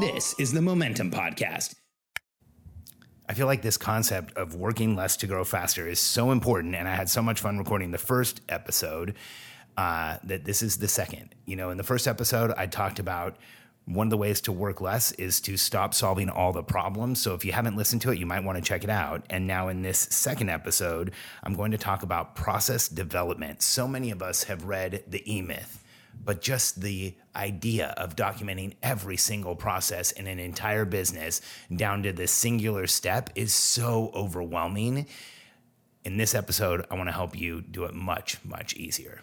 This is the Momentum Podcast. I feel like this concept of working less to grow faster is so important. And I had so much fun recording the first episode uh, that this is the second. You know, in the first episode, I talked about one of the ways to work less is to stop solving all the problems. So if you haven't listened to it, you might want to check it out. And now in this second episode, I'm going to talk about process development. So many of us have read The E Myth but just the idea of documenting every single process in an entire business down to the singular step is so overwhelming. In this episode, I want to help you do it much, much easier.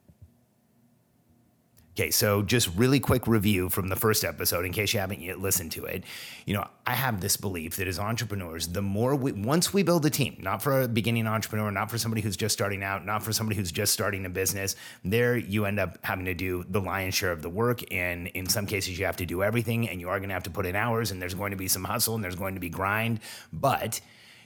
Okay, so just really quick review from the first episode in case you haven't yet listened to it. You know, I have this belief that as entrepreneurs, the more we once we build a team, not for a beginning entrepreneur, not for somebody who's just starting out, not for somebody who's just starting a business, there you end up having to do the lion's share of the work and in some cases you have to do everything and you are going to have to put in hours and there's going to be some hustle and there's going to be grind, but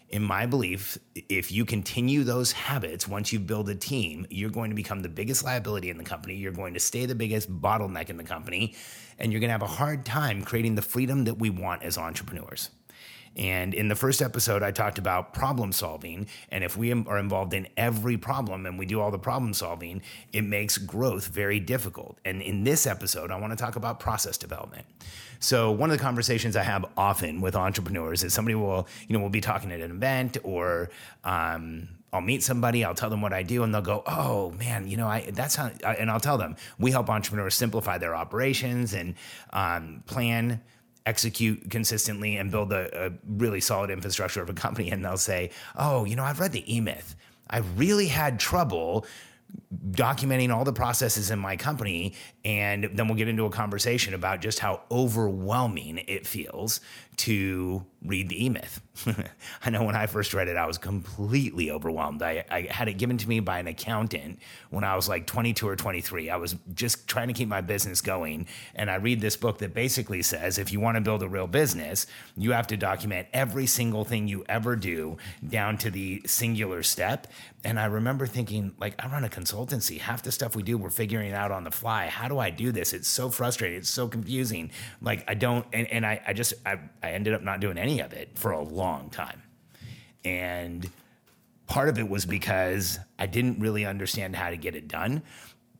in my belief, if you continue those habits, once you build a team, you're going to become the biggest liability in the company. You're going to stay the biggest bottleneck in the company, and you're going to have a hard time creating the freedom that we want as entrepreneurs. And in the first episode, I talked about problem solving. And if we are involved in every problem and we do all the problem solving, it makes growth very difficult. And in this episode, I want to talk about process development. So one of the conversations I have often with entrepreneurs is somebody will, you know, we'll be talking at an event or, um, I'll meet somebody, I'll tell them what I do, and they'll go, "Oh man, you know, I that's how." and I'll tell them we help entrepreneurs simplify their operations and um, plan execute consistently and build a, a, really solid infrastructure of a company and they'll say oh you know i've read the e-myth. I really had trouble documenting all the processes in my company and then we'll get into a conversation about just how overwhelming it feels to read the E Myth. I know when I first read it, I was completely overwhelmed. I, I, had it given to me by an accountant when I was like 22 or 23. I was just trying to keep my business going. And I read this book that basically says if you want to build a real business, you have to document every single thing you ever do down to the singular step. And I remember thinking, like, I run a consultancy. Half the stuff we do, we're figuring out on the fly. How do I do this? It's so frustrating. It's so confusing. Like, I don't, and, and I, I just, I, I ended up not doing of it for a long time. And part of it was because I didn't really understand how to get it done.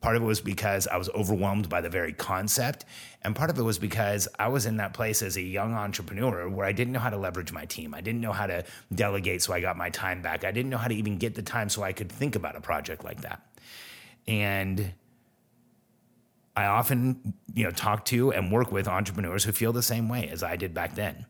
Part of it was because I was overwhelmed by the very concept. And part of it was because I was in that place as a young entrepreneur where I didn't know how to leverage my team. I didn't know how to delegate so I got my time back. I didn't know how to even get the time so I could think about a project like that. And I often, you know, talk to and work with entrepreneurs who feel the same way as I did back then.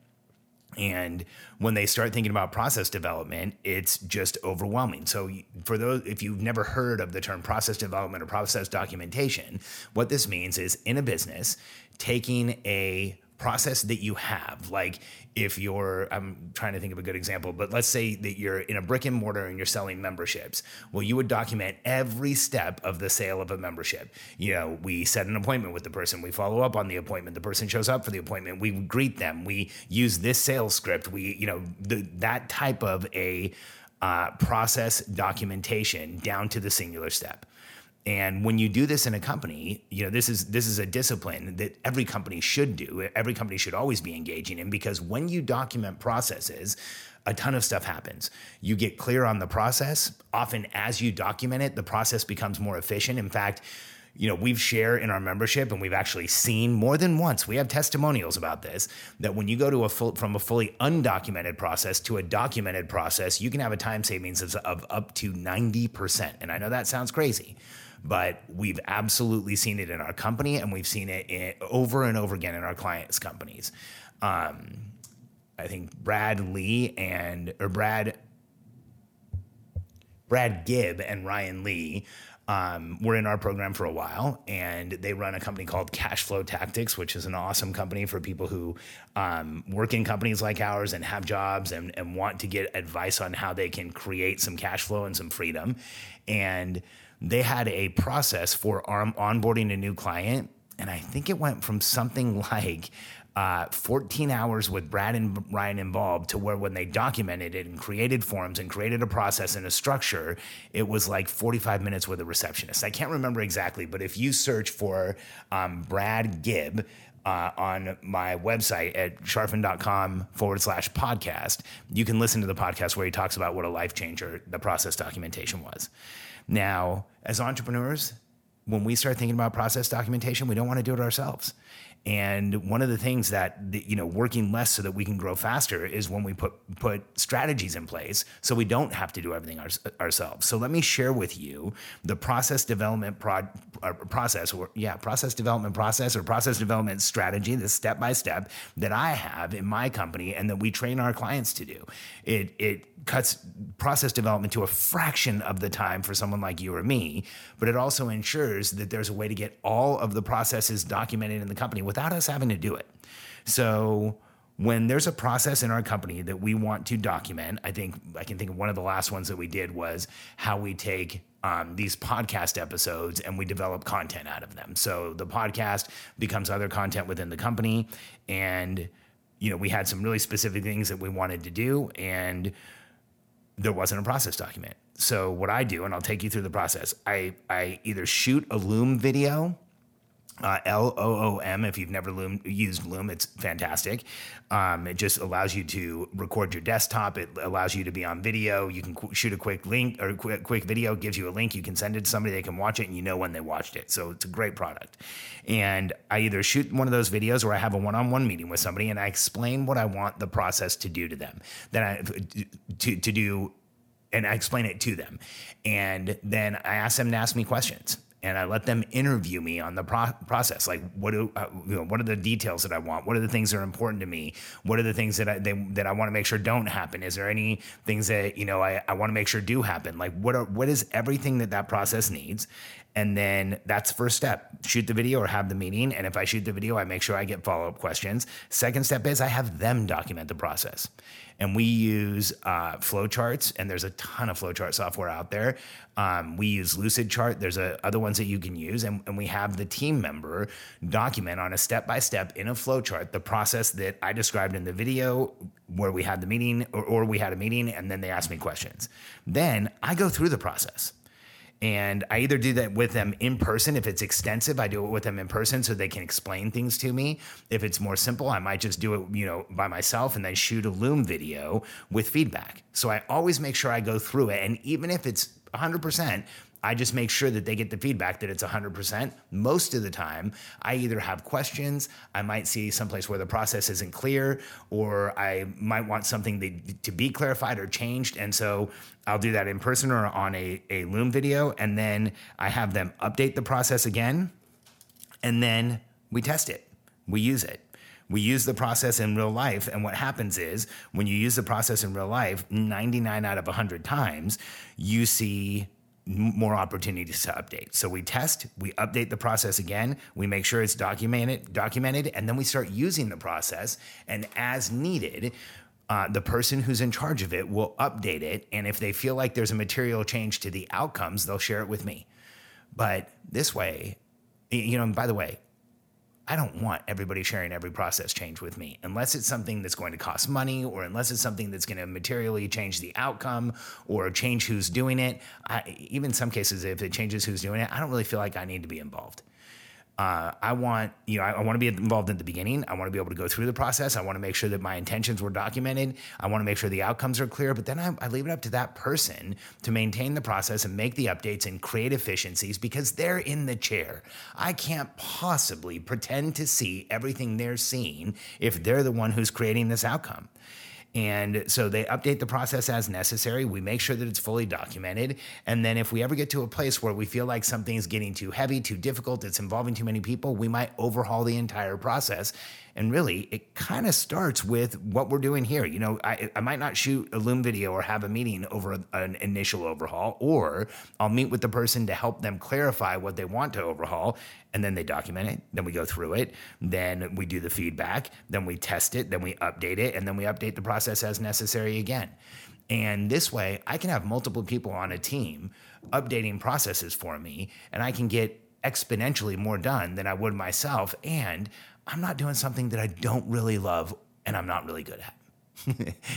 And when they start thinking about process development, it's just overwhelming. So, for those, if you've never heard of the term process development or process documentation, what this means is in a business, taking a process that you have. Like if you're, I'm trying to think of a good example, but let's say that you're in a brick and mortar and you're selling memberships. Well, you would document every step of the sale of a membership. You know, we set an appointment with the person, we follow up on the appointment, the person shows up for the appointment, we greet them, we use this sales script, we, you know, the, that type of a uh, process documentation down to the singular step. And when you do this in a company, you know, this is this is a discipline that every company should do. Every company should always be engaging in because when you document processes, a ton of stuff happens. You get clear on the process. Often, as you document it, the process becomes more efficient. In fact, you know, we've shared in our membership and we've actually seen more than once. We have testimonials about this that when you go to a full, from a fully undocumented process to a documented process, you can have a time savings of, of up to 90%. And I know that sounds crazy, but we've absolutely seen it in our company and we've seen it in, over and over again in our clients' companies. Um, I think Brad Lee and or Brad Brad Gibb and Ryan Lee um, were in our program for a while, and they run a company called Cashflow Tactics, which is an awesome company for people who um, work in companies like ours and have jobs and, and want to get advice on how they can create some cash flow and some freedom. And they had a process for onboarding a new client, and I think it went from something like uh, 14 hours with Brad and Ryan involved to where when they documented it and created forms and created a process and a structure, it was like 45 minutes with a receptionist. I can't remember exactly, but if you search for um, Brad Gibb, uh, on my website at charfen.com forward slash podcast, you can listen to the podcast where he talks about what a life changer the process documentation was. Now, as entrepreneurs, when we start thinking about process documentation, we don't want to do it ourselves. And one of the things that you know, working less so that we can grow faster is when we put put strategies in place so we don't have to do everything our, ourselves. So let me share with you the process development pro, uh, process, or yeah, process development process or process development strategy, the step by step that I have in my company and that we train our clients to do. It it cuts process development to a fraction of the time for someone like you or me, but it also ensures that there's a way to get all of the processes documented in the company without us having to do it. So when there's a process in our company that we want to document, I think I can think of one of the last ones that we did was how we take um, these podcast episodes and we develop content out of them. So the podcast becomes other content within the company, and you know we had some really specific things that we wanted to do, and there wasn't a process document. So what I do, and I'll take you through the process. I I either shoot a Loom video uh, L O O M. If you've never Loom, used Loom, it's fantastic. Um, it just allows you to record your desktop. It allows you to be on video. You can qu- shoot a quick link or quick, quick video. Gives you a link. You can send it to somebody. They can watch it, and you know when they watched it. So it's a great product. And I either shoot one of those videos or I have a one-on-one meeting with somebody, and I explain what I want the process to do to them. Then I to to do and I explain it to them. And then I ask them to ask me questions and I let them interview me on the pro- process. Like, what do uh, you know? What are the details that I want? What are the things that are important to me? What are the things that I they, that I want to make sure don't happen? Is there any things that you know I, I want to make sure do happen? Like, what are what is everything that that process needs? And then that's first step. Shoot the video or have the meeting. And if I shoot the video, I make sure I get follow up questions. Second step is I have them document the process. And we use uh, flowcharts, and there's a ton of flowchart software out there. Um, we use Lucidchart. There's a, other ones that you can use, and, and we have the team member document on a step by step in a flowchart the process that I described in the video where we had the meeting, or, or we had a meeting, and then they asked me questions. Then I go through the process. And I either do that with them in person. If it's extensive, I do it with them in person so they can explain things to me. If it's more simple, I might just do it, you know, by myself and then shoot a Loom video with feedback. So I always make sure I go through it. And even if it's 100%, I just make sure that they get the feedback that it's 100%. Most of the time, I either have questions, I might see someplace where the process isn't clear, or I might want something to be clarified or changed. And so I'll do that in person or on a, a Loom video. And then I have them update the process again. And then we test it, we use it. We use the process in real life. And what happens is when you use the process in real life, 99 out of 100 times, you see more opportunities to update. So we test, we update the process again, we make sure it's documented, documented, and then we start using the process. And as needed, uh, the person who's in charge of it will update it. And if they feel like there's a material change to the outcomes, they'll share it with me. But this way, you know, by the way, I don't want everybody sharing every process change with me unless it's something that's going to cost money or unless it's something that's going to materially change the outcome or change who's doing it. I, even some cases, if it changes who's doing it, I don't really feel like I need to be involved. Uh, I want, you know, I, I want to be involved in the beginning. I want to be able to go through the process. I want to make sure that my intentions were documented. I want to make sure the outcomes are clear. But then I, I leave it up to that person to maintain the process and make the updates and create efficiencies because they're in the chair. I can't possibly pretend to see everything they're seeing if they're the one who's creating this outcome. And so they update the process as necessary. We make sure that it's fully documented. And then if we ever get to a place where we feel like something's getting too heavy, too difficult, it's involving too many people, we might overhaul the entire process and really, it kind of starts with what we're doing here. You know, I, I might not shoot a Loom video or have a meeting over an initial overhaul, or I'll meet with the person to help them clarify what they want to overhaul. And then they document it. Then we go through it. Then we do the feedback. Then we test it. Then we update it. And then we update the process as necessary again. And this way, I can have multiple people on a team updating processes for me, and I can get exponentially more done than I would myself. And I'm not doing something that I don't really love and I'm not really good at.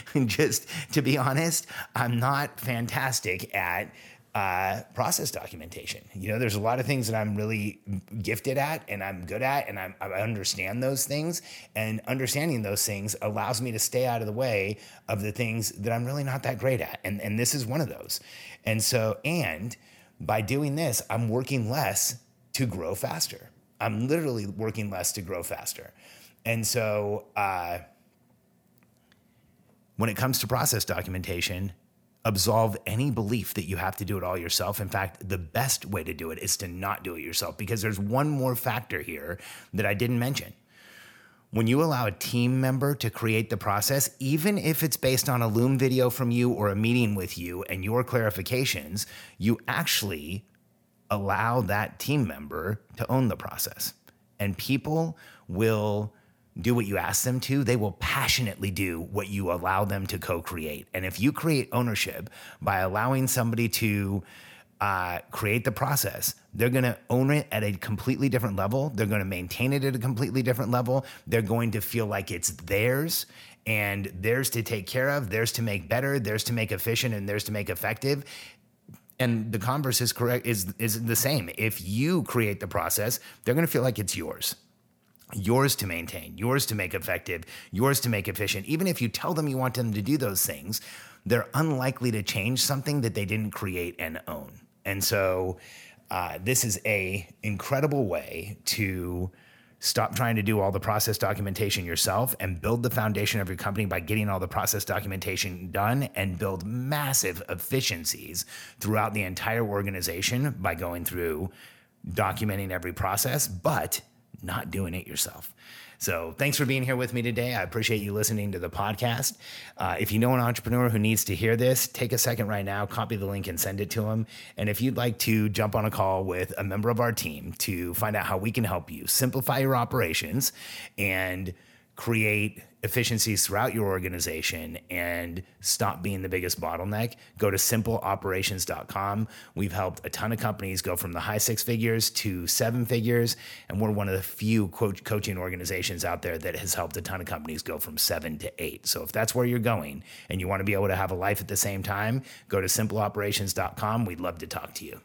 Just to be honest, I'm not fantastic at uh, process documentation. You know, there's a lot of things that I'm really gifted at and I'm good at, and I'm, i understand those things. And understanding those things allows me to stay out of the way of the things that I'm really not that great at. And, and this is one of those. And so, and by doing this, I'm working less to grow faster. I'm literally working less to grow faster. And so, uh, when it comes to process documentation, absolve any belief that you have to do it all yourself. In fact, the best way to do it is to not do it yourself because there's one more factor here that I didn't mention. When you allow a team member to create the process, even if it's based on a Loom video from you or a meeting with you and your clarifications, you actually allow that team member to own the process. And people will do what you ask them to, they will passionately do what you allow them to co create. And if you create ownership by allowing somebody to uh, create the process, they're going to own it at a completely different level. They're going to maintain it at a completely different level. They're going to feel like it's theirs and theirs to take care of, theirs to make better, theirs to make efficient, and theirs to make effective and the converse is correct is is the same. If you create the process they're going to feel like it's yours. Yours to maintain yours to make effective yours to make efficient. Even if you tell them you want them to do those things they're unlikely to change something that they didn't create and own. And so uh, this is a incredible way to Stop trying to do all the process documentation yourself and build the foundation of your company by getting all the process documentation done and build massive efficiencies throughout the entire organization by going through documenting every process, but not doing it yourself. So thanks for being here with me today. I appreciate you listening to the podcast. Uh, if you know an entrepreneur who needs to hear this, take a second right now, copy the link and send it to them. And if you'd like to jump on a call with a member of our team to find out how we can help you simplify your operations and create efficiencies throughout your organization and stop being the biggest bottleneck, go to simpleoperations.com. We've helped a ton of companies go from the high six figures to seven figures, and we're one of the few coaching organizations out there that has helped a ton of companies go from seven to eight. So if that's where you're going and you want to be able to have a life at the same time, go to simpleoperations.com. We'd love to talk to you.